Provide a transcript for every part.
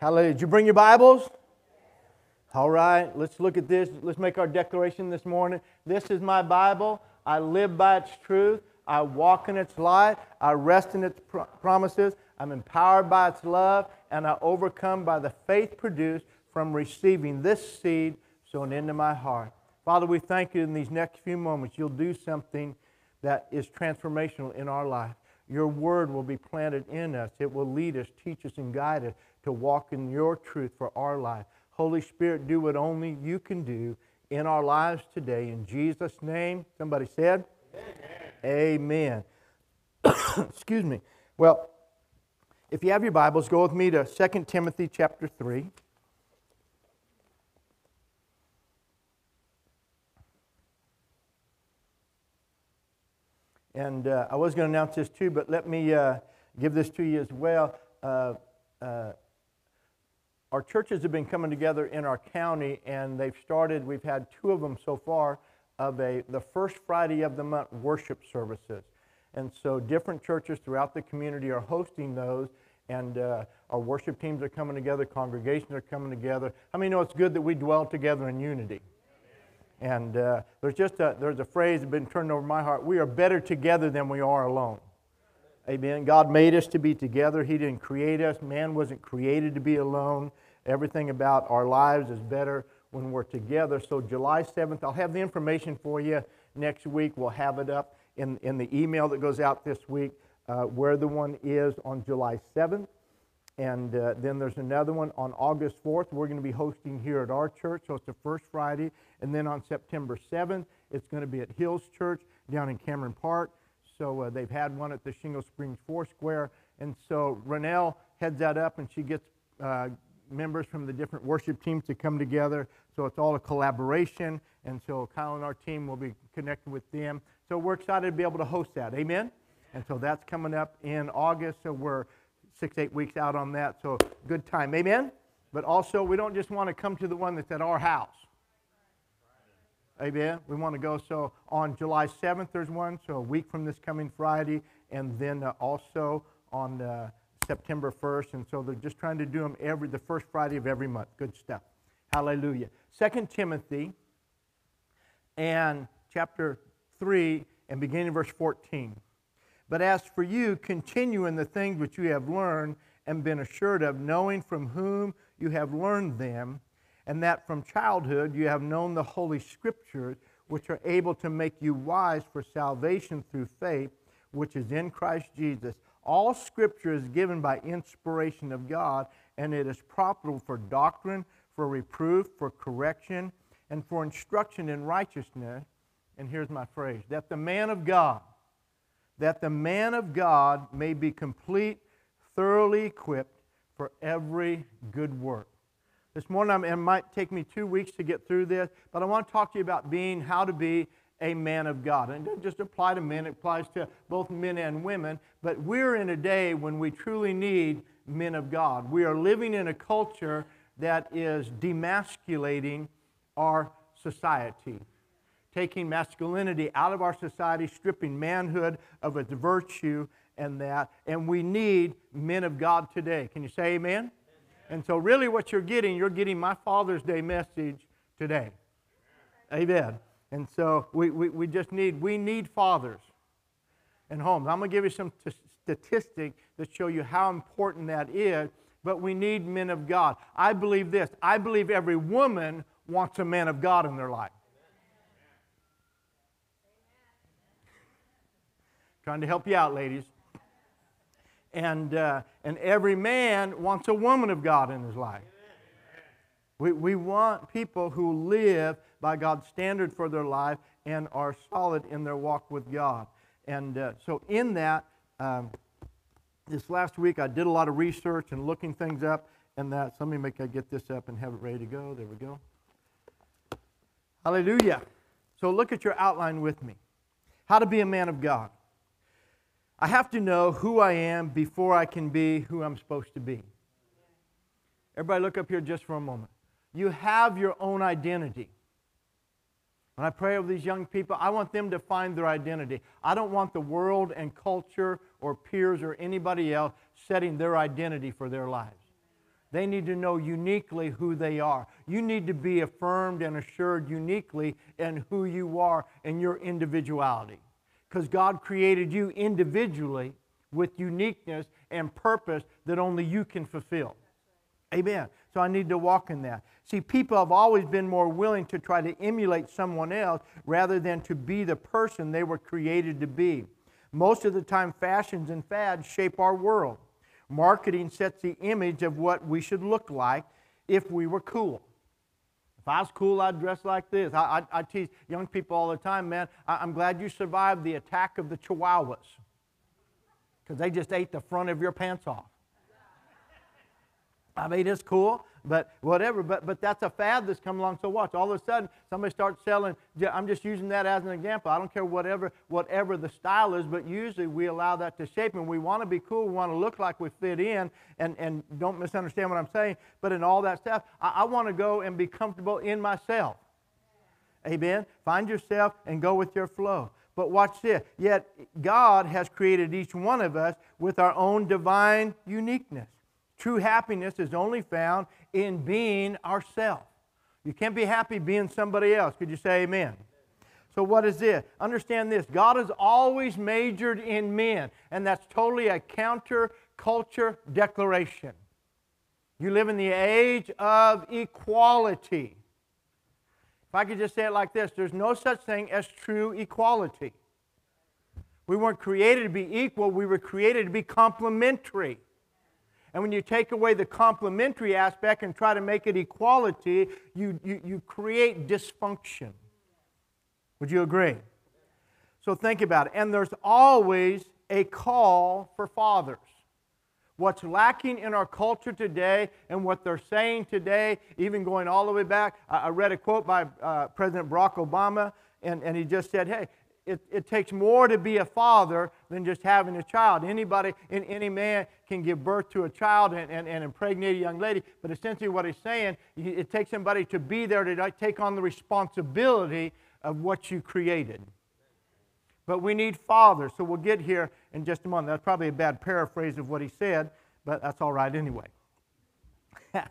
Hallelujah. Did you bring your Bibles? All right, let's look at this. Let's make our declaration this morning. This is my Bible. I live by its truth. I walk in its light. I rest in its pr- promises. I'm empowered by its love, and I overcome by the faith produced from receiving this seed sown into my heart. Father, we thank you in these next few moments. You'll do something that is transformational in our life. Your word will be planted in us. It will lead us, teach us, and guide us to walk in your truth for our life. Holy Spirit, do what only you can do in our lives today. In Jesus' name, somebody said, Amen. Amen. Excuse me. Well, if you have your Bibles, go with me to 2 Timothy chapter 3. And uh, I was going to announce this too, but let me uh, give this to you as well. Uh, uh, our churches have been coming together in our county, and they've started, we've had two of them so far, of a, the first Friday of the month worship services. And so different churches throughout the community are hosting those, and uh, our worship teams are coming together, congregations are coming together. How many know it's good that we dwell together in unity? And uh, there's just a, there's a phrase that's been turned over my heart. We are better together than we are alone. Amen. God made us to be together. He didn't create us. Man wasn't created to be alone. Everything about our lives is better when we're together. So July 7th, I'll have the information for you next week. We'll have it up in, in the email that goes out this week uh, where the one is on July 7th. And uh, then there's another one on August 4th. We're going to be hosting here at our church. So it's the first Friday. And then on September 7th, it's going to be at Hills Church down in Cameron Park. So uh, they've had one at the Shingle Springs Foursquare. And so Renelle heads that up and she gets uh, members from the different worship teams to come together. So it's all a collaboration. And so Kyle and our team will be connected with them. So we're excited to be able to host that. Amen? And so that's coming up in August. So we're six, eight weeks out on that. So good time. Amen? But also, we don't just want to come to the one that's at our house. Amen. We want to go. So on July 7th, there's one. So a week from this coming Friday. And then uh, also on uh, September 1st. And so they're just trying to do them every the first Friday of every month. Good stuff. Hallelujah. Second Timothy and chapter 3 and beginning verse 14. But as for you, continue in the things which you have learned and been assured of, knowing from whom you have learned them, and that from childhood you have known the Holy Scriptures, which are able to make you wise for salvation through faith, which is in Christ Jesus. All Scripture is given by inspiration of God, and it is profitable for doctrine, for reproof, for correction, and for instruction in righteousness. And here's my phrase that the man of God that the man of God may be complete, thoroughly equipped for every good work. This morning, it might take me two weeks to get through this, but I want to talk to you about being, how to be a man of God. And it doesn't just apply to men, it applies to both men and women. But we're in a day when we truly need men of God. We are living in a culture that is demasculating our society taking masculinity out of our society, stripping manhood of its virtue and that. And we need men of God today. Can you say amen? And so, really, what you're getting, you're getting my Father's Day message today. Amen. amen. And so, we, we, we just need, we need fathers and homes. I'm going to give you some t- statistics that show you how important that is. But we need men of God. I believe this. I believe every woman wants a man of God in their life. Trying to help you out, ladies. And, uh, and every man wants a woman of God in his life. We, we want people who live by God's standard for their life and are solid in their walk with God. And uh, so, in that, um, this last week I did a lot of research and looking things up, and that. So let me make I get this up and have it ready to go. There we go. Hallelujah. So look at your outline with me. How to be a man of God. I have to know who I am before I can be who I'm supposed to be. Everybody, look up here just for a moment. You have your own identity. When I pray over these young people, I want them to find their identity. I don't want the world and culture or peers or anybody else setting their identity for their lives. They need to know uniquely who they are. You need to be affirmed and assured uniquely in who you are and your individuality. Because God created you individually with uniqueness and purpose that only you can fulfill. Amen. So I need to walk in that. See, people have always been more willing to try to emulate someone else rather than to be the person they were created to be. Most of the time, fashions and fads shape our world. Marketing sets the image of what we should look like if we were cool. I was cool, I'd dress like this. I, I, I tease young people all the time, man, I, am glad you survived the attack of the Chihuahuas because they just ate the front of your pants off. I mean, it's cool, but whatever. But, but that's a fad that's come along. So watch. All of a sudden, somebody starts selling. I'm just using that as an example. I don't care whatever, whatever the style is, but usually we allow that to shape. And we want to be cool. We want to look like we fit in. And, and don't misunderstand what I'm saying. But in all that stuff, I, I want to go and be comfortable in myself. Amen. Find yourself and go with your flow. But watch this. Yet God has created each one of us with our own divine uniqueness. True happiness is only found in being ourselves. You can't be happy being somebody else. Could you say amen? So, what is this? Understand this God has always majored in men, and that's totally a counter culture declaration. You live in the age of equality. If I could just say it like this there's no such thing as true equality. We weren't created to be equal, we were created to be complementary. And when you take away the complementary aspect and try to make it equality, you, you, you create dysfunction. Would you agree? So think about it. And there's always a call for fathers. What's lacking in our culture today and what they're saying today, even going all the way back, I, read a quote by uh, President Barack Obama, and, and he just said, Hey, it, it takes more to be a father than just having a child. Anybody, any man can give birth to a child and, and, and impregnate a young lady, but essentially what he's saying, it takes somebody to be there to take on the responsibility of what you created. But we need fathers, so we'll get here in just a moment. That's probably a bad paraphrase of what he said, but that's all right anyway.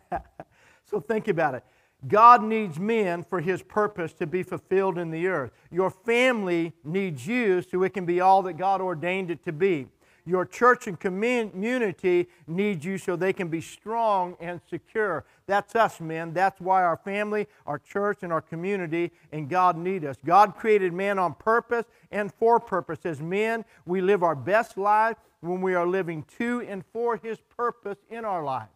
so think about it. God needs men for his purpose to be fulfilled in the earth. Your family needs you so it can be all that God ordained it to be. Your church and community needs you so they can be strong and secure. That's us, men. That's why our family, our church, and our community and God need us. God created man on purpose and for purpose. As men, we live our best life when we are living to and for His purpose in our life.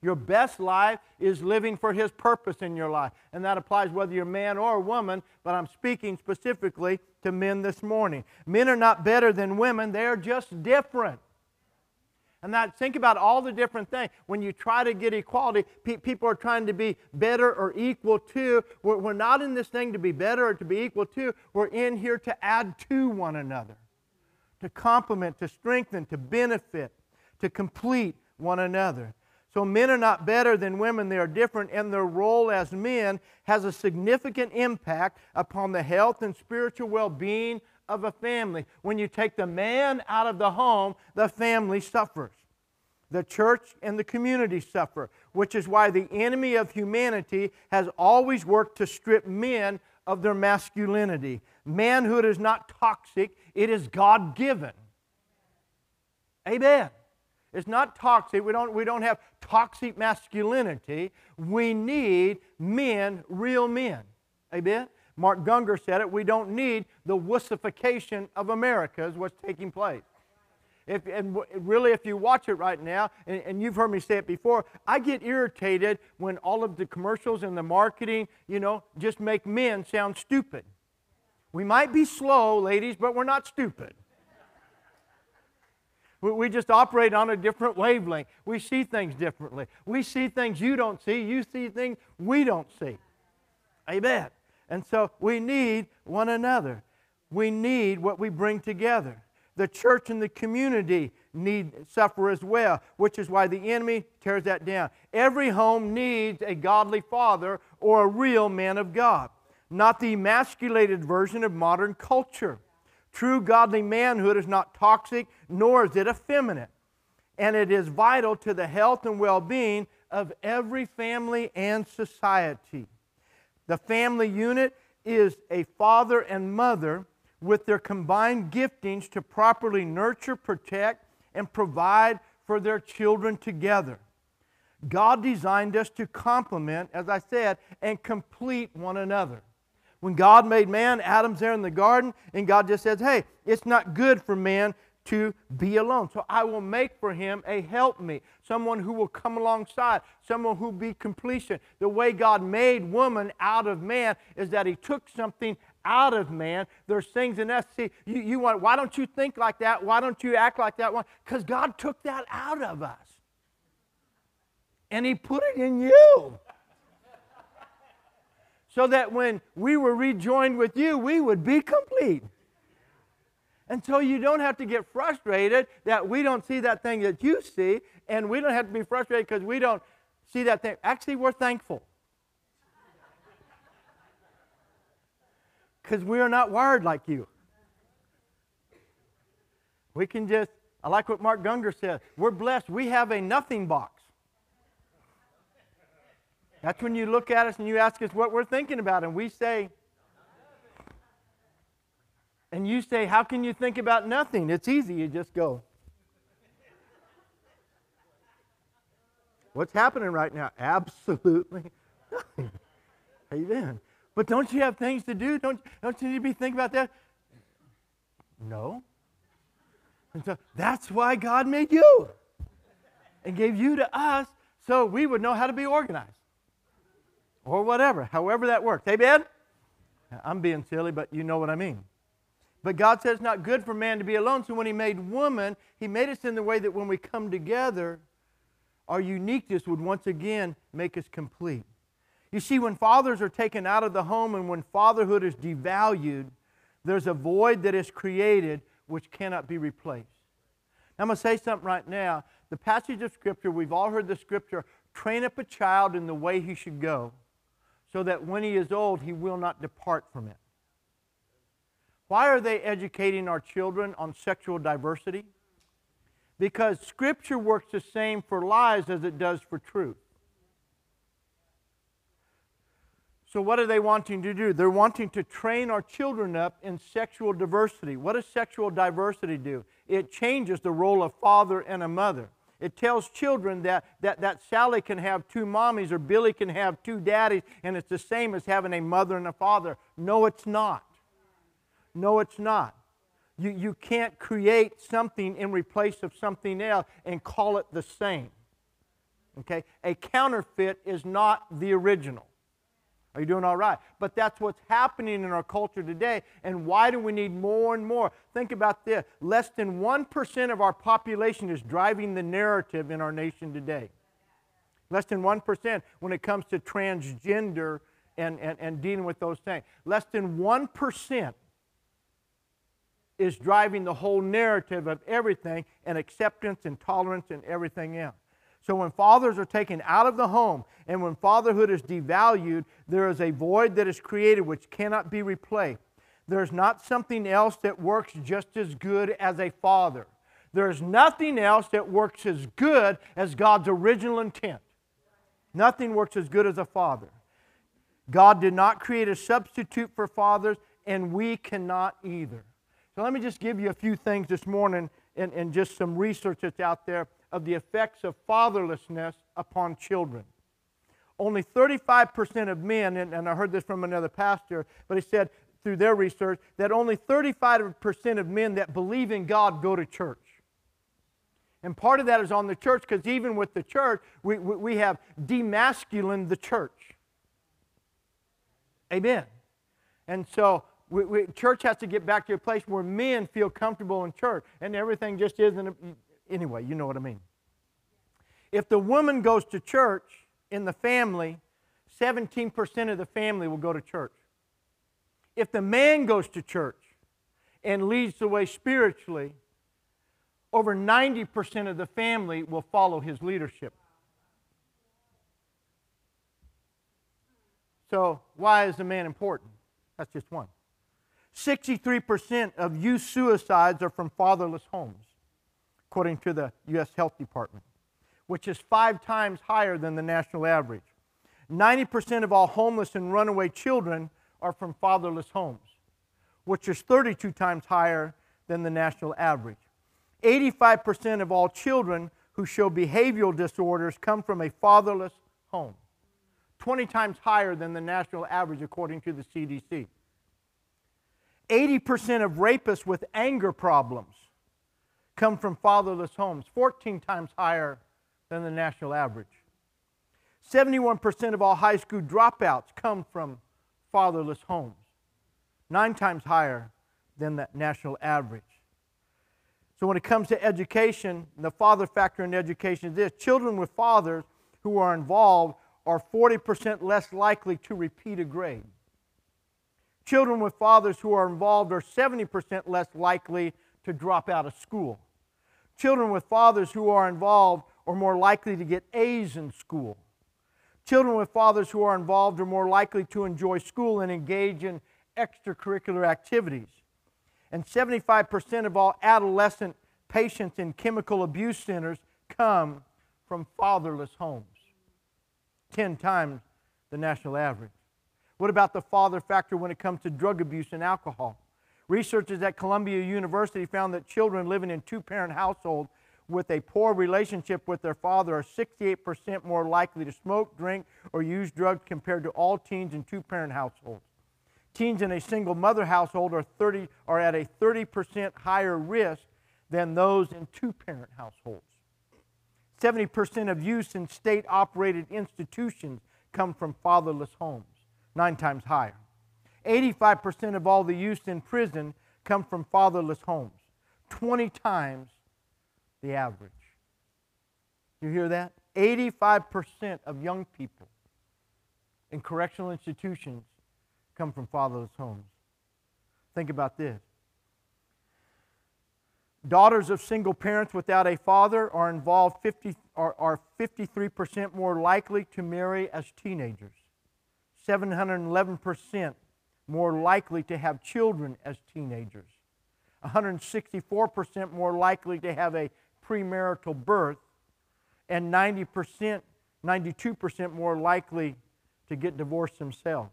Your best life is living for His purpose in your life. And that applies whether you're a man or a woman, but I'm speaking specifically to men this morning. Men are not better than women, they are just different. And that, think about all the different things. When you try to get equality, pe- people are trying to be better or equal to. We're, we're not in this thing to be better or to be equal to. We're in here to add to one another, to complement, to strengthen, to benefit, to complete one another. So men are not better than women, they are different, and their role as men has a significant impact upon the health and spiritual well being of a family. When you take the man out of the home, the family suffers. The church and the community suffer, which is why the enemy of humanity has always worked to strip men of their masculinity. Manhood is not toxic, it is God given. Amen. It's not toxic. We don't, we don't have toxic masculinity. We need men, real men. Amen? Mark Gungor said it. We don't need the wussification of America, is what's taking place. If, and really, if you watch it right now, and, and, you've heard me say it before, I get irritated when all of the commercials and the marketing, you know, just make men sound stupid. We might be slow, ladies, but we're not stupid. We just operate on a different wavelength. We see things differently. We see things you don't see. You see things we don't see. Amen. And so we need one another. We need what we bring together. The church and the community need suffer as well, which is why the enemy tears that down. Every home needs a godly father or a real man of God, not the emasculated version of modern culture. True godly manhood is not toxic, nor is it effeminate. And it is vital to the health and well being of every family and society. The family unit is a father and mother with their combined giftings to properly nurture, protect, and provide for their children together. God designed us to complement, as I said, and complete one another. When God made man, Adam's there in the garden, and God just says, Hey, it's not good for man to be alone. So I will make for him a helpmeet, someone who will come alongside, someone who will be completion. The way God made woman out of man is that he took something out of man. There's things in us. See, you, you want, why don't you think like that? Why don't you act like that? one? Because God took that out of us. And he put it in you. So that when we were rejoined with you, we would be complete. And so you don't have to get frustrated that we don't see that thing that you see, and we don't have to be frustrated because we don't see that thing. Actually, we're thankful. Because we are not wired like you. We can just, I like what Mark Gungor said, we're blessed. We have a nothing box. That's when you look at us and you ask us what we're thinking about, and we say, and you say, How can you think about nothing? It's easy. You just go. What's happening right now? Absolutely nothing. Amen. But don't you have things to do? Don't, don't you need to be thinking about that? No. And so that's why God made you and gave you to us so we would know how to be organized or whatever, however that works. Amen? I'm being silly, but you know what I mean. But God said it's not good for man to be alone. So when He made woman, He made us in the way that when we come together, our uniqueness would once again make us complete. You see, when fathers are taken out of the home and when fatherhood is devalued, there's a void that is created which cannot be replaced. Now, I'm going to say something right now. The passage of Scripture, we've all heard the Scripture train up a child in the way he should go, so that when he is old, he will not depart from it. Why are they educating our children on sexual diversity? Because Scripture works the same for lies as it does for truth. So, what are they wanting to do? They're wanting to train our children up in sexual diversity. What does sexual diversity do? It changes the role of father and a mother. It tells children that, that, that Sally can have two mommies or Billy can have two daddies, and it's the same as having a mother and a father. No, it's not. No, it's not. You, you can't create something in replace of something else and call it the same. Okay? A counterfeit is not the original. Are you doing all right? But that's what's happening in our culture today. And why do we need more and more? Think about this less than 1% of our population is driving the narrative in our nation today. Less than 1% when it comes to transgender and, and, and dealing with those things. Less than 1% is driving the whole narrative of everything and acceptance and tolerance and everything else. So when fathers are taken out of the home and when fatherhood is devalued, there is a void that is created which cannot be replaced. There's not something else that works just as good as a father. There's nothing else that works as good as God's original intent. Nothing works as good as a father. God did not create a substitute for fathers, and we cannot either. So let me just give you a few things this morning and, and just some research that's out there of the effects of fatherlessness upon children. Only 35% of men, and, and I heard this from another pastor, but he said through their research that only 35% of men that believe in God go to church. And part of that is on the church because even with the church, we, we, we have demasculined the church. Amen. And so we, we, church has to get back to a place where men feel comfortable in church and everything just isn't. Anyway, you know what I mean. If the woman goes to church in the family, 17% of the family will go to church. If the man goes to church and leads the way spiritually, over 90% of the family will follow his leadership. So, why is the man important? That's just one. 63% of youth suicides are from fatherless homes, according to the U.S. Health Department. which is five times higher than the national average. 90% of all homeless and runaway children are from fatherless homes, which is 32 times higher than the national average. 85% of all children who show behavioral disorders come from a fatherless home, 20 times higher than the national average according to the CDC. 80% of rapists with anger problems come from fatherless homes, 14 times higher than the national average. 71% of all high school dropouts come from fatherless homes, nine times higher than the national average. So, when it comes to education, the father factor in education is this children with fathers who are involved are 40% less likely to repeat a grade. Children with fathers who are involved are 70% less likely to drop out of school. Children with fathers who are involved are more likely to get A's in school. Children with fathers who are involved are more likely to enjoy school and engage in extracurricular activities. And 75% of all adolescent patients in chemical abuse centers come from fatherless homes, 10 times the national average. What about the father factor when it comes to drug abuse and alcohol? Researchers at Columbia University found that children living in two parent households with a poor relationship with their father are 68% more likely to smoke, drink, or use drugs compared to all teens in two parent households. Teens in a single mother household are, 30, are at a 30% higher risk than those in two parent households. 70% of youth in state operated institutions come from fatherless homes, nine times higher. 85% of all the youth in prison come from fatherless homes, 20 times the average. You hear that? 85% of young people in correctional institutions come from fatherless homes. Think about this. Daughters of single parents without a father are involved 50, are, are 53% more likely to marry as teenagers. 711% more likely to have children as teenagers. 164% more likely to have a premarital birth, and 90%, 92% more likely to get divorced themselves.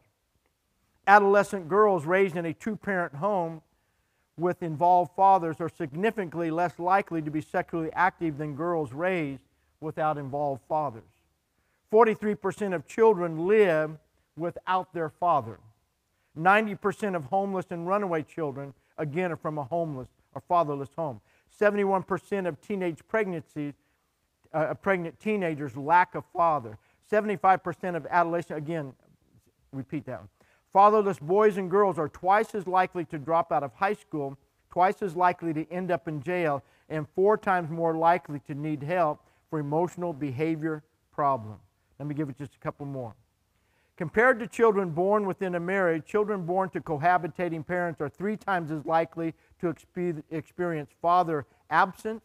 Adolescent girls raised in a two parent home with involved fathers are significantly less likely to be sexually active than girls raised without involved fathers. 43% of children live without their father. 90% of homeless and runaway children, again, are from a homeless or fatherless home. 71% of teenage pregnancies, uh, pregnant teenagers lack a father. 75% of adolescents, again, repeat that one. Fatherless boys and girls are twice as likely to drop out of high school, twice as likely to end up in jail, and four times more likely to need help for emotional behavior problems. Let me give it just a couple more. Compared to children born within a marriage, children born to cohabitating parents are three times as likely to experience father absent,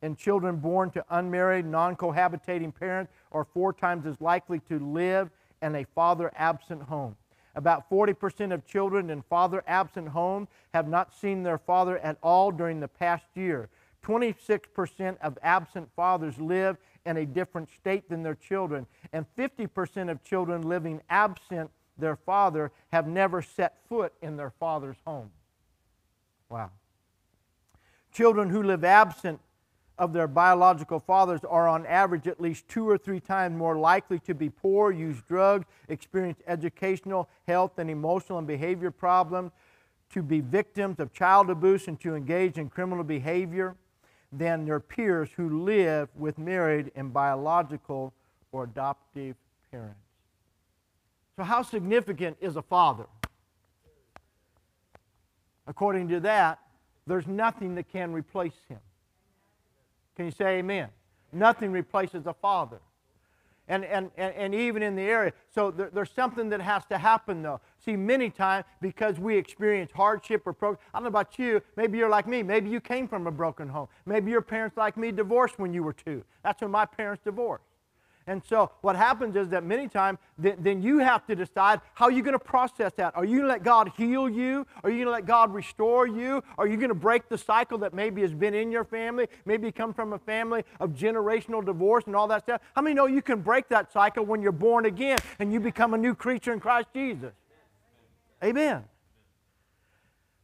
and children born to unmarried, non cohabitating parents are four times as likely to live in a father absent home. About 40% of children in father absent homes have not seen their father at all during the past year. 26% of absent fathers live in a different state than their children, and 50% of children living absent their father have never set foot in their father's home. Wow. Children who live absent of their biological fathers are on average at least two or three times more likely to be poor, use drugs, experience educational, health, and emotional and behavior problems, to be victims of child abuse, and to engage in criminal behavior than their peers who live with married and biological or adoptive parents. So, how significant is a father? According to that, there's nothing that can replace him. Can you say amen? Nothing replaces a father and, and, and, and even in the area. So there, there's something that has to happen, though. See, many times because we experience hardship or pro, I don't know about you, maybe you're like me. Maybe you came from a broken home. Maybe your parents, like me, divorced when you were two. That's when my parents divorced. And so what happens is that many times th- then you have to decide how you're going to process that. Are you going to let God heal you? Are you going to let God restore you? Are you going to break the cycle that maybe has been in your family? Maybe you come from a family of generational divorce and all that stuff. How many know you can break that cycle when you're born again and you become a new creature in Christ Jesus? Amen.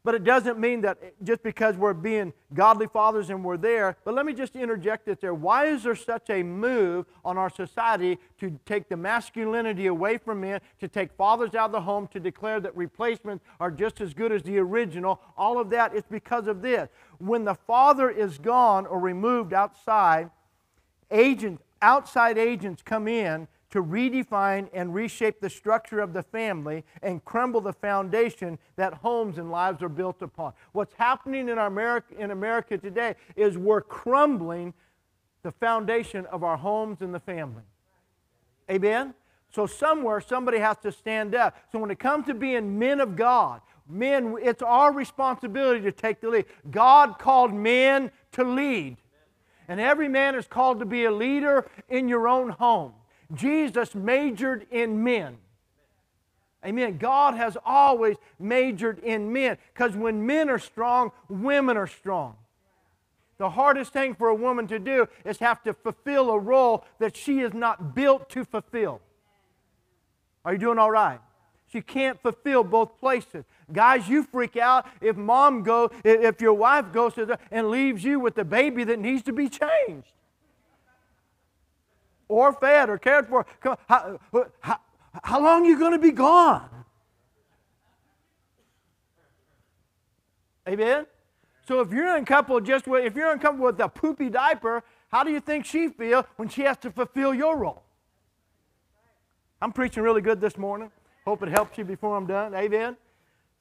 But it doesn't mean that just because we're being godly fathers and we're there. But let me just interject this there. Why is there such a move on our society to take the masculinity away from men, to take fathers out of the home, to declare that replacements are just as good as the original? All of that is because of this. When the father is gone or removed outside, agents, outside agents come in to redefine and reshape the structure of the family and crumble the foundation that homes and lives are built upon. What's happening in America, in America today is we're crumbling the foundation of our homes and the family. Amen? So somewhere somebody has to stand up. So when it comes to being men of God, men, it's our responsibility to take the lead. God called men to lead. And every man is called to be a leader in your own home. Jesus majored in men. Amen. God has always majored in men because when men are strong, women are strong. The hardest thing for a woman to do is have to fulfill a role that she is not built to fulfill. Are you doing all right? She can't fulfill both places. Guys, you freak out if mom go, if your wife goes to the, and leaves you with the baby that needs to be changed or fed or cared for. Come on, how, how, how long are you going to be gone? Amen? So if you're uncoupled just with, if you're uncoupled with a poopy diaper, how do you think she feel when she has to fulfill your role? I'm preaching really good this morning. Hope it helps you before I'm done. Amen?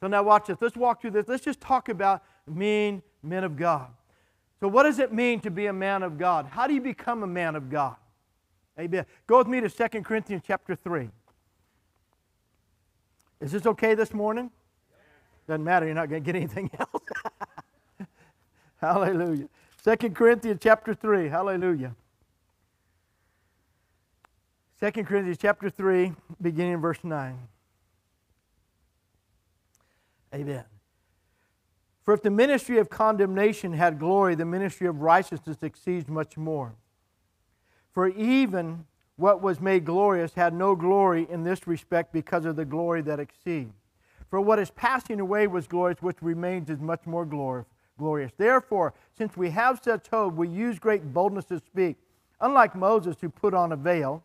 So now watch this. Let's walk through this. Let's just talk about mean men of God. So what does it mean to be a man of God? How do you become a man of God? Amen. Go with me to 2 Corinthians chapter 3. Is this okay this morning? Doesn't matter, you're not going to get anything else. Hallelujah. 2 Corinthians chapter 3. Hallelujah. 2 Corinthians chapter 3, beginning in verse 9. Amen. For if the ministry of condemnation had glory, the ministry of righteousness exceeds much more. For even what was made glorious had no glory in this respect because of the glory that exceeds. For what is passing away was glorious, which remains is much more glorious. Therefore, since we have such hope, we use great boldness to speak, unlike Moses, who put on a veil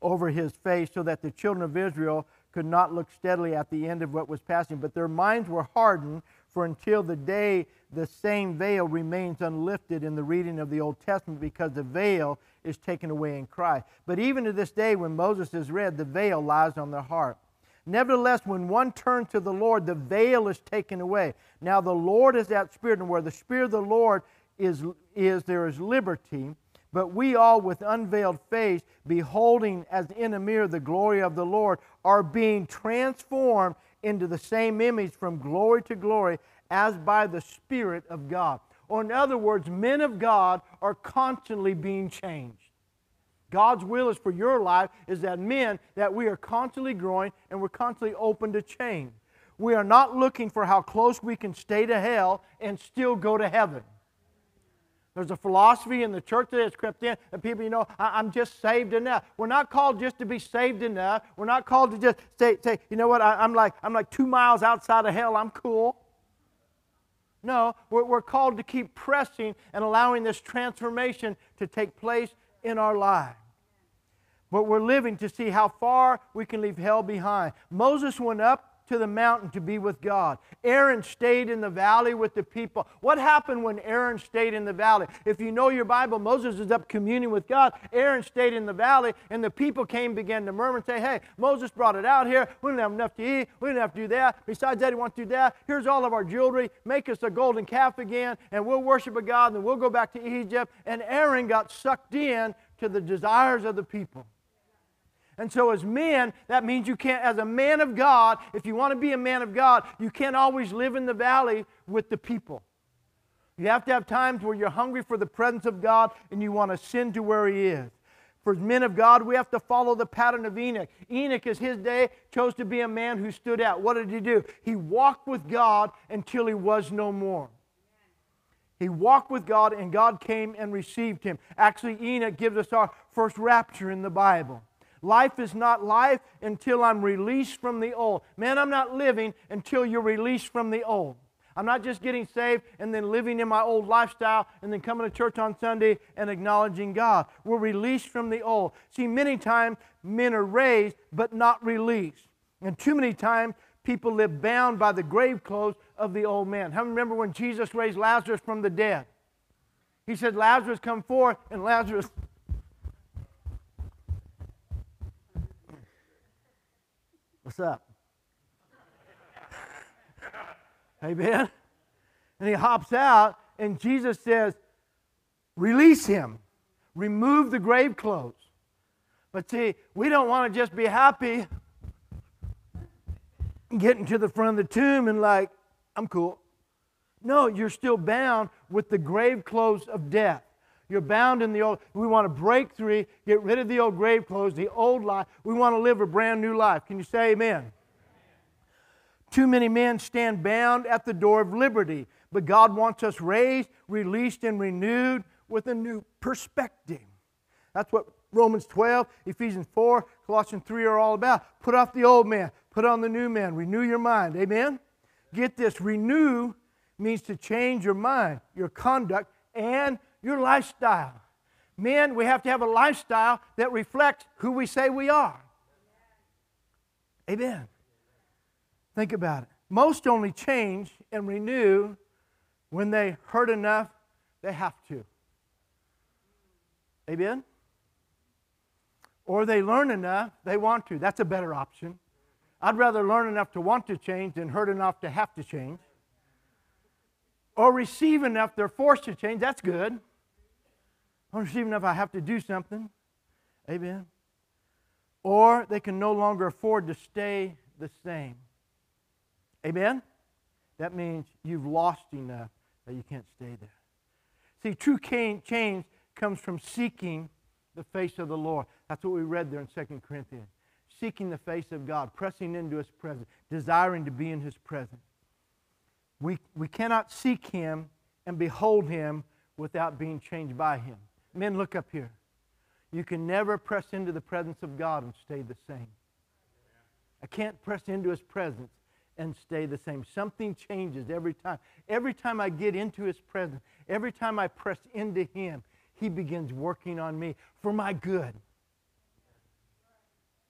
over his face so that the children of Israel could not look steadily at the end of what was passing, but their minds were hardened, for until the day the same veil remains unlifted in the reading of the Old Testament because the veil is taken away in Christ. But even to this day, when Moses is read, the veil lies on their heart. Nevertheless, when one turns to the Lord, the veil is taken away. Now the Lord is that Spirit, and where the Spirit of the Lord is, is there is liberty. But we all, with unveiled face, beholding as in a mirror the glory of the Lord, are being transformed into the same image from glory to glory as by the Spirit of God. Or, in other words, men of God are constantly being changed. God's will is for your life is that men, that we are constantly growing and we're constantly open to change. We are not looking for how close we can stay to hell and still go to heaven. There's a philosophy in the church that has crept in, and people, you know, I, am just saved enough. We're not called just to be saved enough. We're not called to just say, say you know what, I, am like, I'm like two miles outside of hell. I'm cool. No, we're, we're called to keep pressing and allowing this transformation to take place in our lives. But we're living to see how far we can leave hell behind. Moses went up to the mountain to be with God. Aaron stayed in the valley with the people. What happened when Aaron stayed in the valley? If you know your Bible, Moses is up communing with God. Aaron stayed in the valley, and the people came began to murmur and say, Hey, Moses brought it out here. We didn't have enough to eat. We didn't have to do that. Besides that, he wants to do that. Here's all of our jewelry. Make us a golden calf again, and we'll worship a God, and we'll go back to Egypt. And Aaron got sucked in to the desires of the people. And so, as men, that means you can't, as a man of God, if you want to be a man of God, you can't always live in the valley with the people. You have to have times where you're hungry for the presence of God and you want to send to where He is. For men of God, we have to follow the pattern of Enoch. Enoch, as his day, chose to be a man who stood out. What did he do? He walked with God until he was no more. He walked with God, and God came and received him. Actually, Enoch gives us our first rapture in the Bible. Life is not life until I'm released from the old. Man, I'm not living until you're released from the old. I'm not just getting saved and then living in my old lifestyle and then coming to church on Sunday and acknowledging God. We're released from the old. See, many times men are raised but not released. And too many times people live bound by the grave clothes of the old man. How remember when Jesus raised Lazarus from the dead? He said, Lazarus, come forth, and Lazarus. What's up? Amen. And he hops out, and Jesus says, Release him, remove the grave clothes. But see, we don't want to just be happy getting to the front of the tomb and, like, I'm cool. No, you're still bound with the grave clothes of death. You're bound in the old. We want to break through, get rid of the old grave clothes, the old life. We want to live a brand new life. Can you say amen? Too many men stand bound at the door of liberty, but God wants us raised, released, and renewed with a new perspective. That's what Romans 12, Ephesians 4, Colossians 3 are all about. Put off the old man, put on the new man, renew your mind. Amen? Get this renew means to change your mind, your conduct, and your lifestyle. Men, we have to have a lifestyle that reflects who we say we are. Amen. Think about it. Most only change and renew when they hurt enough, they have to. Amen? Or they learn enough, they want to. That's a better option. I'd rather learn enough to want to change than hurt enough to have to change. Or receive enough they're forced to change. That's good. Or receive enough I have to do something. Amen. Or they can no longer afford to stay the same. Amen? That means you've lost enough that you can't stay there. See, true change comes from seeking the face of the Lord. That's what we read there in 2 Corinthians. Seeking the face of God, pressing into His presence, desiring to be in His presence. We, we cannot seek Him and behold Him without being changed by Him. Men, look up here. You can never press into the presence of God and stay the same. I can't press into His presence and stay the same. Something changes every time. Every time I get into His presence, every time I press into Him, He begins working on me for my good.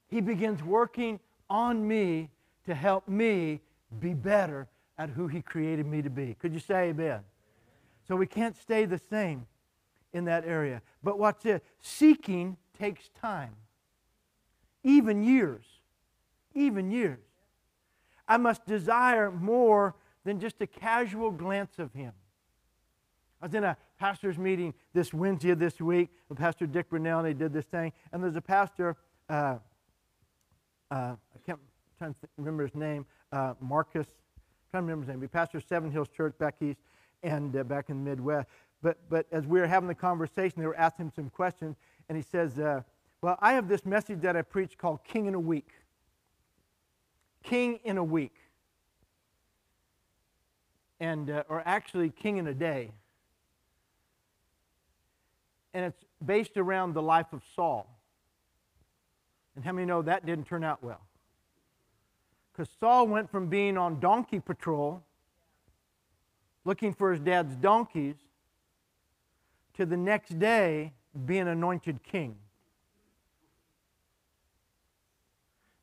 He begins working on me to help me be better at who He created me to be. Could you say amen? So we can't stay the same in that area. But watch this seeking takes time, even years. Even years. I must desire more than just a casual glance of him. I was in a pastor's meeting this Wednesday of this week with Pastor Dick Brunell, and they did this thing. And there's a pastor, uh, uh, I can't to remember his name, uh, Marcus, I'm trying to remember his name. He pastored Seven Hills Church back east and uh, back in the Midwest. But, but as we were having the conversation, they were asking him some questions, and he says, uh, Well, I have this message that I preach called King in a Week king in a week. And, uh, or actually, king in a day. And it's based around the life of Saul. And how many know that didn't turn out well? Because Saul went from being on donkey patrol, looking for his dad's donkeys, to the next day being anointed king.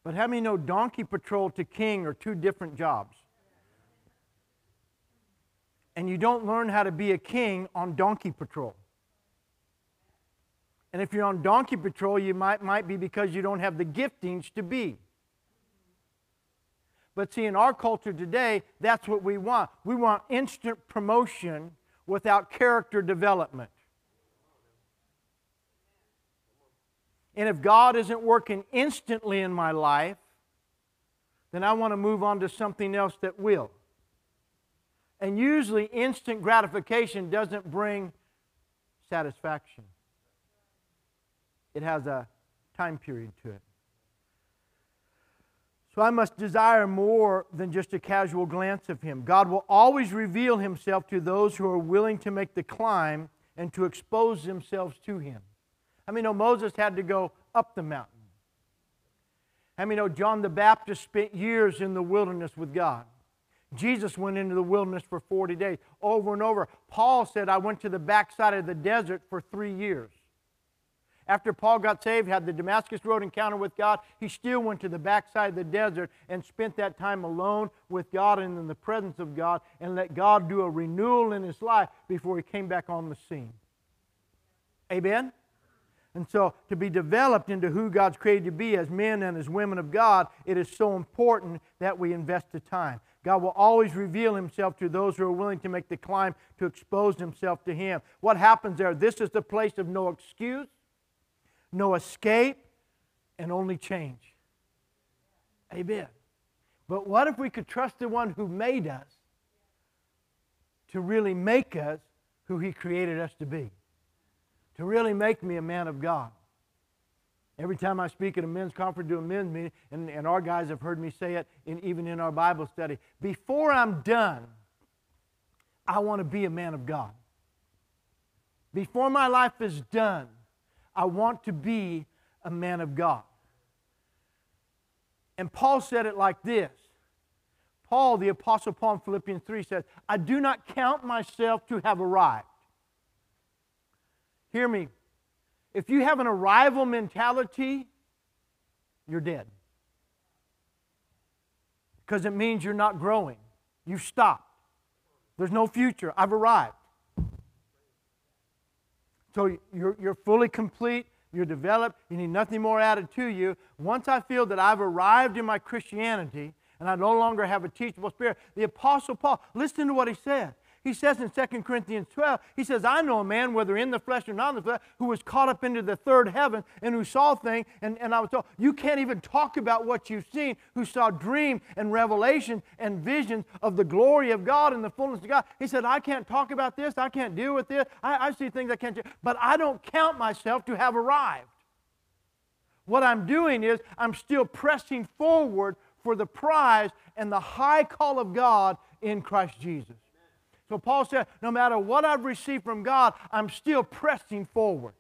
But how many know donkey patrol to king are two different jobs? And you don't learn how to be a king on donkey patrol. And if you're on donkey patrol, you might, might be because you don't have the giftings to be. But see, in our culture today, that's what we want. We want instant promotion without character development. And if God isn't working instantly in my life, then I want to move on to something else that will. And usually, instant gratification doesn't bring satisfaction. it has a time period to it. So I must desire more than just a casual glance of him. God will always reveal himself to those who are willing to make the climb and to expose themselves to him. I mean, know Moses had to go up the mountain? I mean, know John the Baptist spent years in the wilderness with God? Jesus went into the wilderness for 40 days over and over. Paul said, I went to the backside of the desert for three years. After Paul got saved, had the Damascus Road encounter with God, he still went to the backside of the desert and spent that time alone with God and in the presence of God and let God do a renewal in his life before he came back on the scene. Amen? And so, to be developed into who God's created to be as men and as women of God, it is so important that we invest the time. God will always reveal himself to those who are willing to make the climb to expose himself to him. What happens there? This is the place of no excuse, no escape, and only change. Amen. But what if we could trust the one who made us to really make us who he created us to be? To really make me a man of God. Every time I speak at a men's conference, do a men's meeting, and, and our guys have heard me say it in, even in our Bible study. Before I'm done, I want to be a man of God. Before my life is done, I want to be a man of God. And Paul said it like this Paul, the Apostle Paul in Philippians 3 says, I do not count myself to have arrived. Hear me. If you have an arrival mentality, you're dead. Because it means you're not growing. You've stopped. There's no future. I've arrived. So you're, you're fully complete. You're developed. You need nothing more added to you. Once I feel that I've arrived in my Christianity and I no longer have a teachable spirit, the Apostle Paul, listen to what he says. He says in 2 Corinthians 12, he says, I know a man, whether in the flesh or not in the flesh, who was caught up into the third heaven and who saw things. And, and I was told, you can't even talk about what you've seen, who saw dream and revelation and visions of the glory of God and the fullness of God. He said, I can't talk about this. I can't deal with this. I, I see things I can't do. But I don't count myself to have arrived. What I'm doing is I'm still pressing forward for the prize and the high call of God in Christ Jesus. So Paul said, no matter what I've received from God, I'm still pressing forward.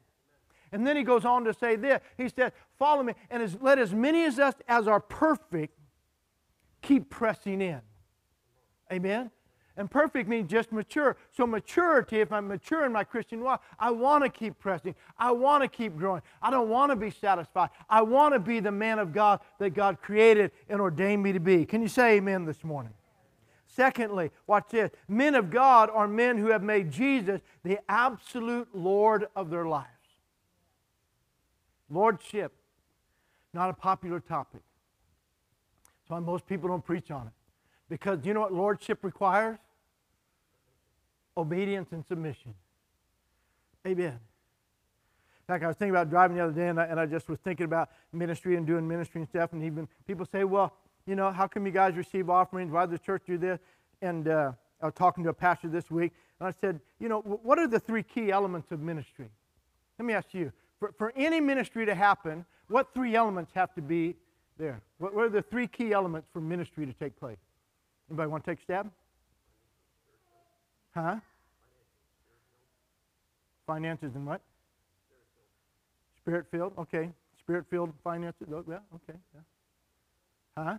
And then he goes on to say this. He said, follow me, and as, let as many as us as are perfect keep pressing in. Amen? And perfect means just mature. So, maturity, if I'm mature in my Christian walk, I want to keep pressing. I want to keep growing. I don't want to be satisfied. I want to be the man of God that God created and ordained me to be. Can you say amen this morning? Secondly, watch this men of God are men who have made Jesus the absolute Lord of their lives. Lordship, not a popular topic. That's why most people don't preach on it. Because you know what lordship requires? Obedience and submission. Amen. In fact, I was thinking about driving the other day, and I, and I just was thinking about ministry and doing ministry and stuff. And even people say, well, you know, how come you guys receive offerings? Why does the church do this? And uh, I was talking to a pastor this week, and I said, you know, what are the three key elements of ministry? Let me ask you. For, for any ministry to happen, what three elements have to be there? What, what are the three key elements for ministry to take place? Anybody want to take a stab? Huh? Finances and what? Spirit filled. Okay. Spirit filled finances. Oh, yeah. Okay. Yeah. Huh?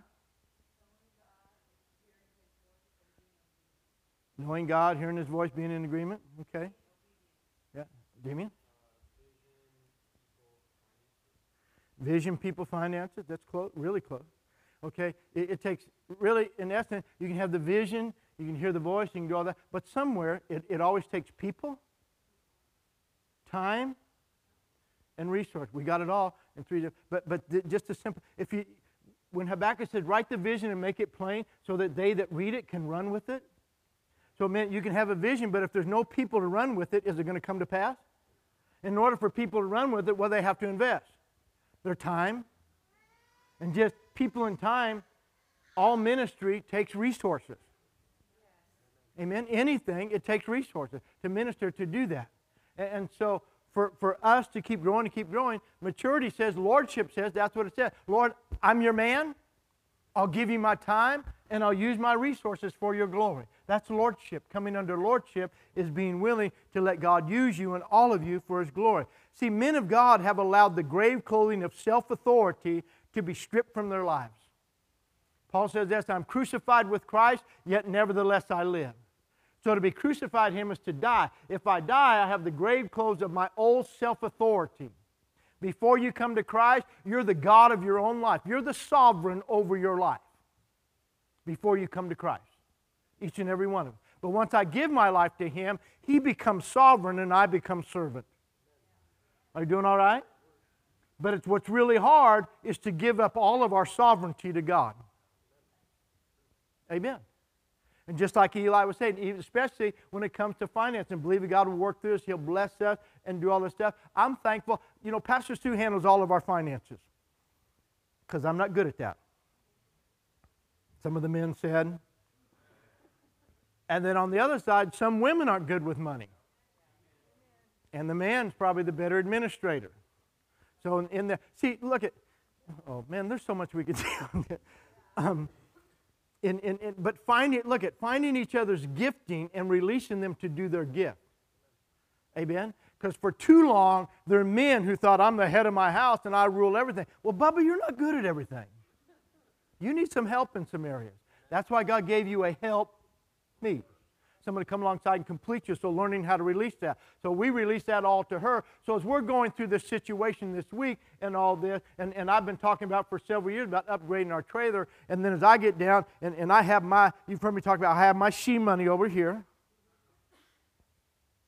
Knowing God, hearing His voice, being in agreement. Okay. Yeah. Damien? Vision, people, finances. That's close, really close. Okay. It, it, takes, really, in essence, you can have the vision, you can hear the voice, you can do all that, but somewhere it, it always takes people, time, and resource. We got it all in three. But but just a simple. If you when Habakkuk said, write the vision and make it plain so that they that read it can run with it, so, man, you can have a vision, but if there's no people to run with it, is it going to come to pass? In order for people to run with it, well, they have to invest? Their time. And just people and time, all ministry takes resources. Amen. Anything, it takes resources to minister to do that. And, so, for, for us to keep growing and keep growing, maturity says, lordship says, that's what it says. Lord, I'm your man. I'll give you my time and I'll use my resources for your glory. That's lordship. Coming under lordship is being willing to let God use you and all of you for his glory. See, men of God have allowed the grave clothing of self authority to be stripped from their lives. Paul says this I'm crucified with Christ, yet nevertheless I live. So to be crucified him is to die. If I die, I have the grave clothes of my old self authority. Before you come to Christ, you're the God of your own life. You're the sovereign over your life before you come to Christ, each and every one of them. But once I give my life to Him, He becomes sovereign and I become servant. Are you doing all right? But it's what's really hard is to give up all of our sovereignty to God. Amen. And just like Eli was saying, especially when it comes to finance and believing God will work through us, He'll bless us and do all this stuff. I'm thankful. You know, Pastor Stu handles all of our finances because I'm not good at that. Some of the men said. And then on the other side, some women aren't good with money. And the man's probably the better administrator. So in, in the, see, look at, oh man, there's so much we could say on that. Um, in, in, in, but finding, look at finding each other's gifting and releasing them to do their gift. Amen? Because for too long, there are men who thought, I'm the head of my house and I rule everything. Well, Bubba, you're not good at everything. You need some help in some areas. That's why God gave you a help me somebody to come alongside and complete you. So learning how to release that. So we release that all to her. So as we're going through this situation this week and all this, and, and I've been talking about for several years about upgrading our trailer, and then as I get down and, and I have my, you've heard me talk about, I have my she money over here.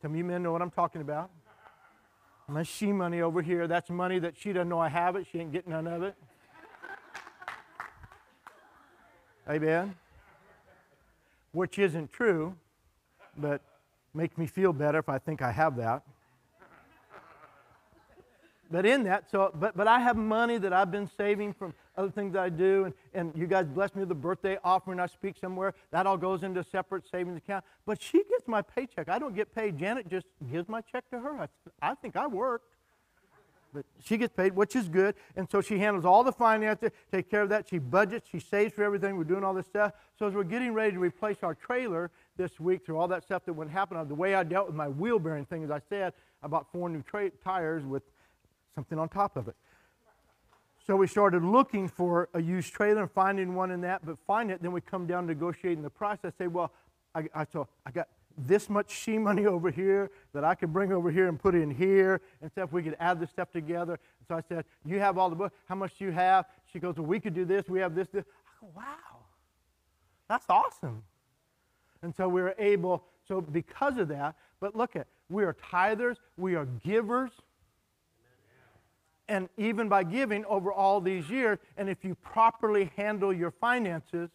Some of you men know what I'm talking about. My she money over here, that's money that she doesn't know I have it. She ain't getting none of it. Amen. Which isn't true but makes me feel better if I think I have that. But in that, so but but I have money that I've been saving from other things I do, and, and you guys bless me with the birthday offering. I speak somewhere. That all goes into a separate savings account. But she gets my paycheck. I don't get paid. Janet just gives my check to her. I, I think I worked. But she gets paid, which is good. And so she handles all the finances, take care of that. She budgets, she saves for everything. We're doing all this stuff. So as we're getting ready to replace our trailer, this week through all that stuff that would happen. Uh, the way I dealt with my wheel bearing thing, as I said, I bought four new tra- tires with something on top of it. So we started looking for a used trailer and finding one in that, but find it. Then we come down negotiating the price. I say, well, I, I, I got this much she money over here that I could bring over here and put in here and stuff. We could add this stuff together. so I said, you have all the books. How much do you have? She goes, well, we could do this. We have this, this. I go, wow, that's awesome. And so we were able, so because of that, but look at, we are tithers, we are givers. And even by giving over all these years, and if you properly handle your finances,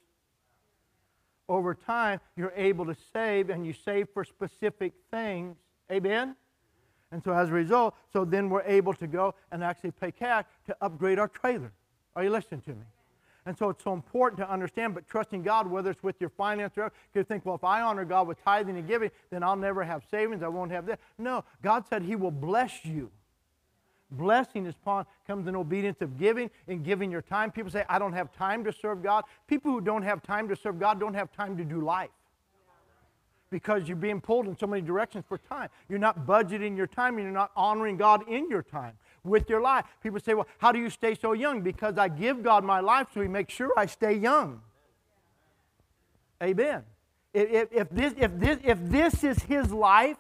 over time, you're able to save and you save for specific things. Amen? And so as a result, so then we're able to go and actually pay cash to upgrade our trailer. Are you listening to me? And so it's so important to understand, but trusting God, whether it's with your finance or you think, well, if I honor God with tithing and giving, then I'll never have savings. I won't have that. No, God said He will bless you. Blessing is upon comes in obedience of giving and giving your time. People say, I don't have time to serve God. People who don't have time to serve God don't have time to do life because you're being pulled in so many directions for time. You're not budgeting your time and you're not honoring God in your time with your life. People say, Well, how do you stay so young? Because I give God my life so He makes sure I stay young. Amen. If, if, this, if, this, if this is His life,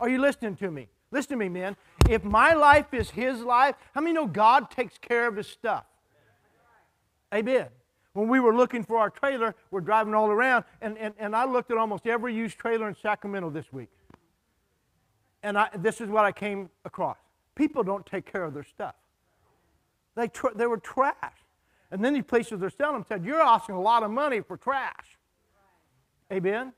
are you listening to me? Listen to me, man. If my life is His life, how many know God takes care of His stuff? Amen. When we were looking for our trailer, we're driving all around, and, and, and I looked at almost every used trailer in Sacramento this week. And I, this is what I came across. People don't take care of their stuff. They, they were trash. And then these places they're selling them said, You're asking a lot of money for trash. Amen?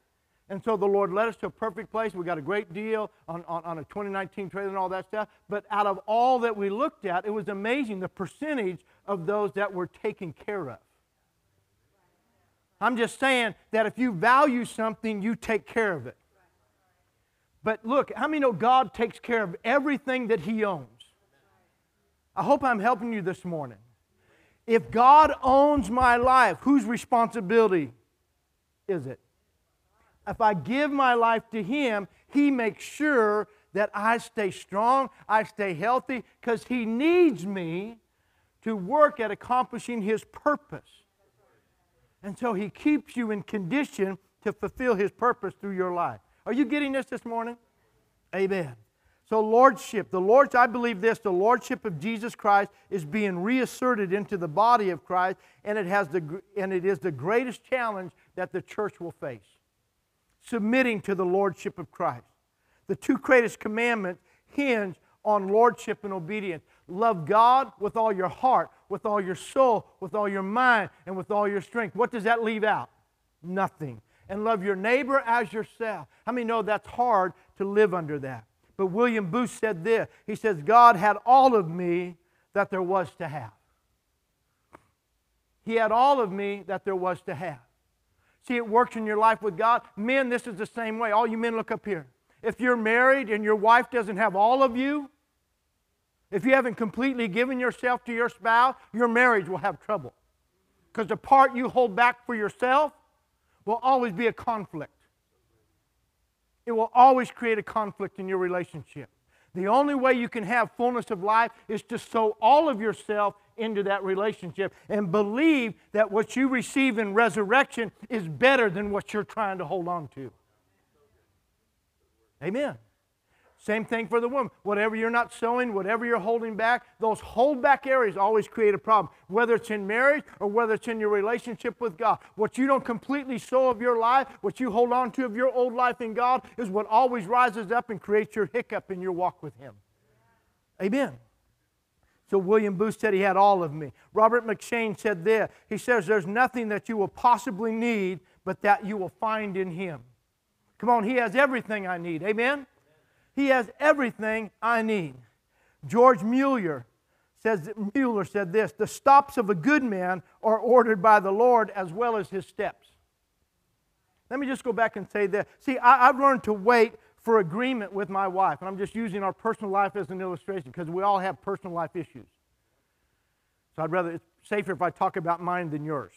And so the Lord led us to a perfect place. We got a great deal on, on, on, a 2019 trailer and all that stuff. But out of all that we looked at, it was amazing the percentage of those that were taken care of. I'm just saying that if you value something, you take care of it. But look, how many know God takes care of everything that He owns? I hope I'm helping you this morning. If God owns my life, whose responsibility is it? If I give my life to Him, He makes sure that I stay strong, I stay healthy, because He needs me to work at accomplishing His purpose. And so He keeps you in condition to fulfill His purpose through your life. Are you getting this this morning? Amen. So, Lordship, the Lord's, I believe this, the Lordship of Jesus Christ is being reasserted into the body of Christ, and it, has the, and it is the greatest challenge that the church will face. Submitting to the Lordship of Christ. The two greatest commandments hinge on Lordship and obedience. Love God with all your heart, with all your soul, with all your mind, and with all your strength. What does that leave out? Nothing. And love your neighbor as yourself. How many know that's hard to live under that? But William Booth said this He says, God had all of me that there was to have. He had all of me that there was to have. See, it works in your life with God. Men, this is the same way. All you men, look up here. If you're married and your wife doesn't have all of you, if you haven't completely given yourself to your spouse, your marriage will have trouble. Because the part you hold back for yourself will always be a conflict it will always create a conflict in your relationship. The only way you can have fullness of life is to sow all of yourself into that relationship and believe that what you receive in resurrection is better than what you're trying to hold on to. Amen. Same thing for the woman. Whatever you're not sowing, whatever you're holding back, those hold back areas always create a problem, whether it's in marriage or whether it's in your relationship with God. What you don't completely sow of your life, what you hold on to of your old life in God, is what always rises up and creates your hiccup in your walk with Him. Amen. So William Booth said he had all of me. Robert M'Cheyne said this. He says, There's nothing that you will possibly need but that you will find in Him. Come on, He has everything I need. Amen? He has everything I need. George Mueller says Mueller said this, the stops of a good man are ordered by the Lord as well as his steps. Let me just go back and say this. See, I, have learned to wait for agreement with my wife, and I'm just using our personal life as an illustration because we all have personal life issues. So I'd rather, it's safer if I talk about mine than yours.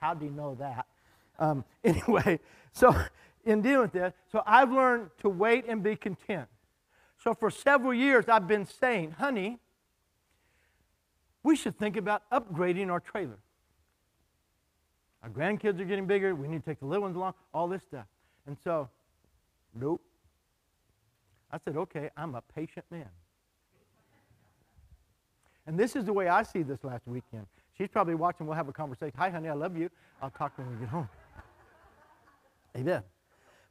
How do you know that? Um, anyway, so in dealing with this, so I've learned to wait and be content. So for several years, I've been saying, honey, we should think about upgrading our trailer. Our grandkids are getting bigger. We need to take the little ones along, all this stuff. And so, nope. I said, okay, I'm a patient man. And this is the way I see this last weekend. She's probably watching. We'll have a conversation. Hi, honey, I love you. I'll talk when we get home. Amen.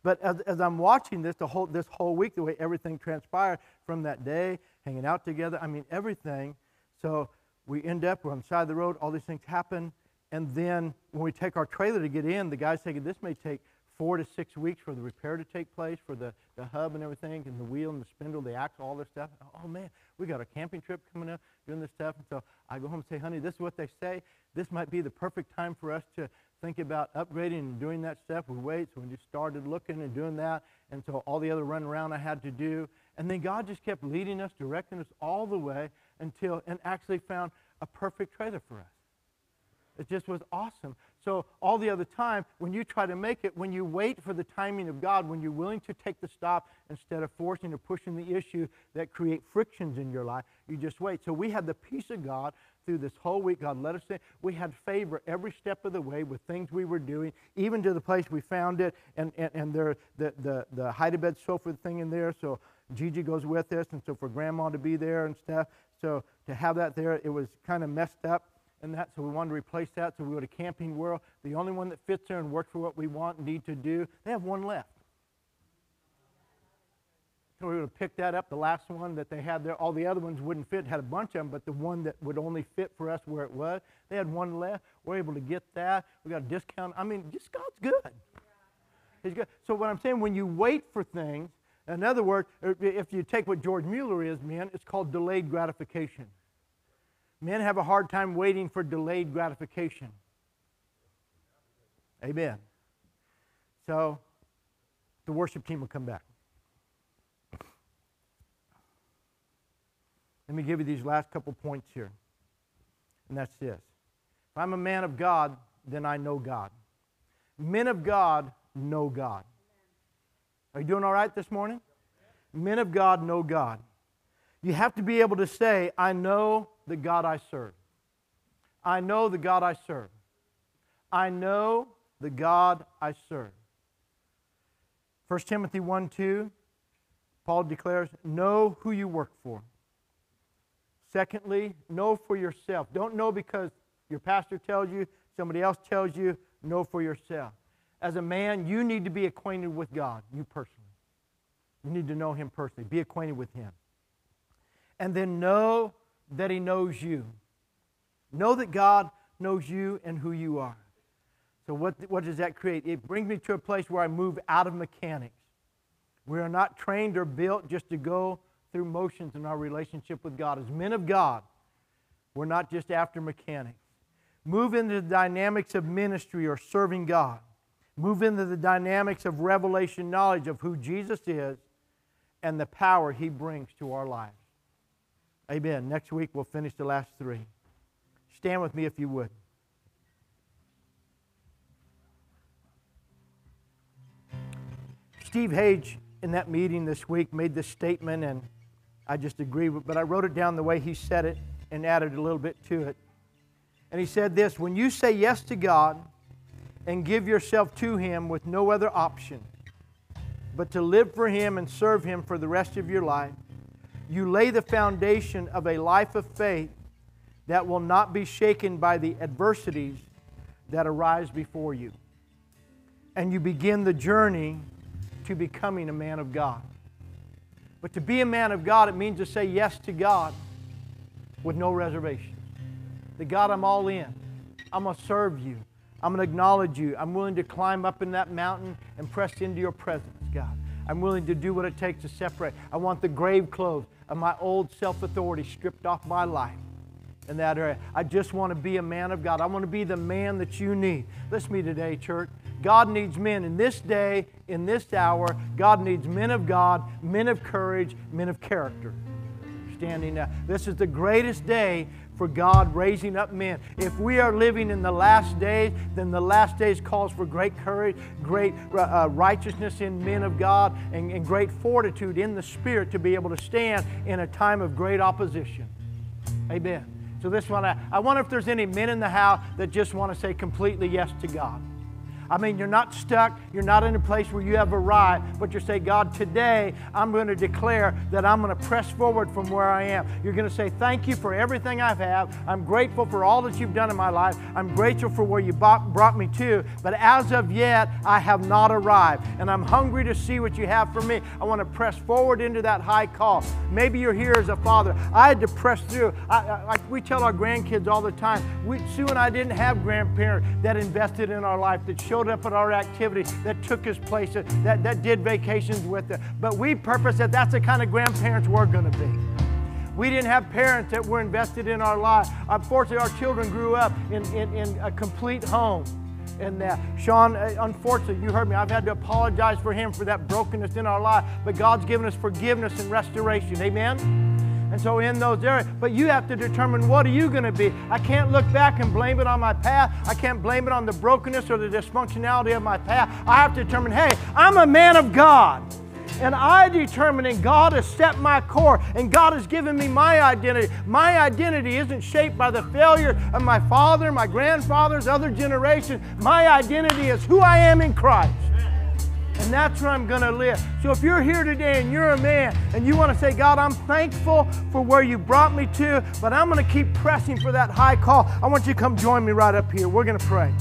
But as, as I'm watching this the whole, this whole week, the way everything transpired from that day, hanging out together, I mean, everything. So we end up, we're on the side of the road, all these things happen. And then when we take our trailer to get in, the guy's thinking this may take four to six weeks for the repair to take place, for the, the hub and everything, and the wheel and the spindle, the axle, all this stuff. Oh man, we got a camping trip coming up, doing this stuff. And so I go home and say, honey, this is what they say. This might be the perfect time for us to think about upgrading and doing that stuff. We wait, so we just started looking and doing that. And so all the other run around I had to do. And then God just kept leading us, directing us all the way until, and actually found a perfect trailer for us. It just was awesome. So all the other time, when you try to make it, when you wait for the timing of God, when you're willing to take the stop instead of forcing or pushing the issue that create frictions in your life, you just wait. So we had the peace of God through this whole week. God let us in. We had favor every step of the way with things we were doing, even to the place we found it, and, and, and there, the, the, the hide-a-bed sofa thing in there. So Gigi goes with us, and so for Grandma to be there and stuff. So to have that there, it was kind of messed up and that, so we wanted to replace that. So we go to Camping World. The only one that fits there and works for what we want and need to do, they have one left. So we would have picked that up, the last one that they had there. All the other ones wouldn't fit, had a bunch of them, but the one that would only fit for us where it was, they had one left. We're able to get that. We got a discount. I mean, just God's good. He's good. So what I'm saying, when you wait for things, in other words, if you take what George Mueller is, man, it's called delayed gratification. Men have a hard time waiting for delayed gratification. Amen. So the worship team will come back. Let me give you these last couple points here. And that's this. If I'm a man of God, then I know God. Men of God know God. Are you doing all right this morning? Men of God know God. You have to be able to say, I know the God I serve. I know the God I serve. I know the God I serve. 1 Timothy 1 2, Paul declares, Know who you work for. Secondly, know for yourself. Don't know because your pastor tells you, somebody else tells you, know for yourself. As a man, you need to be acquainted with God, you personally. You need to know Him personally, be acquainted with Him. And then know that He knows you. Know that God knows you and who you are. So, what, what does that create? It brings me to a place where I move out of mechanics. We are not trained or built just to go through motions in our relationship with God. As men of God, we're not just after mechanics. Move into the dynamics of ministry or serving God. Move into the dynamics of revelation knowledge of who Jesus is and the power he brings to our lives. Amen. Next week we'll finish the last three. Stand with me if you would. Steve Hage, in that meeting this week, made this statement, and I just agree with but I wrote it down the way he said it and added a little bit to it. And he said this When you say yes to God and give yourself to Him with no other option but to live for Him and serve Him for the rest of your life, you lay the foundation of a life of faith that will not be shaken by the adversities that arise before you. And you begin the journey to becoming a man of God. But to be a man of God, it means to say yes to God with no reservation. The God, I'm all in. I'm going to serve you. I'm going to acknowledge you. I'm willing to climb up in that mountain and press into your presence, God. I'm willing to do what it takes to separate. I want the grave clothes of my old self authority stripped off my life in that area. I just want to be a man of God. I want to be the man that you need. Listen to me today, church. God needs men in this day, in this hour. God needs men of God, men of courage, men of character. Standing up. This is the greatest day for God raising up men. If we are living in the last days, then the last days calls for great courage, great uh, uh, righteousness in men of God, and, and great fortitude in the Spirit to be able to stand in a time of great opposition. Amen. So this one, I, I wonder if there's any men in the house that just want to say completely yes to God. I mean, you're not stuck. You're not in a place where you have arrived, but you say, God, today I'm going to declare that I'm going to press forward from where I am. You're going to say, Thank you for everything I've had. I'm grateful for all that you've done in my life. I'm grateful for where you brought me to. But as of yet, I have not arrived. And I'm hungry to see what you have for me. I want to press forward into that high call. Maybe you're here as a father. I had to press through. I, I, we tell our grandkids all the time, we, Sue and I didn't have grandparents that invested in our life, that showed showed up at our activities, that took us places, that, that did vacations with us. But we purpose that that's the kind of grandparents we're going to be. We didn't have parents that were invested in our life. Unfortunately, our children grew up in, in, in a complete home. And that. Sean, uh, unfortunately, you heard me. I've had to apologize for him for that brokenness in our life. But God's given us forgiveness and restoration. Amen? And so in those areas, but you have to determine what are you going to be. I can't look back and blame it on my past. I can't blame it on the brokenness or the dysfunctionality of my past. I have to determine, hey, I'm a man of God. And I determine, and God has set my core, and God has given me my identity. My identity isn't shaped by the failure of my father, my grandfathers, other generations. My identity is who I am in Christ. And that's where I'm going to live. So if you're here today and you're a man and you want to say, God, I'm thankful for where you brought me to, but I'm going to keep pressing for that high call, I want you to come join me right up here. We're going to pray.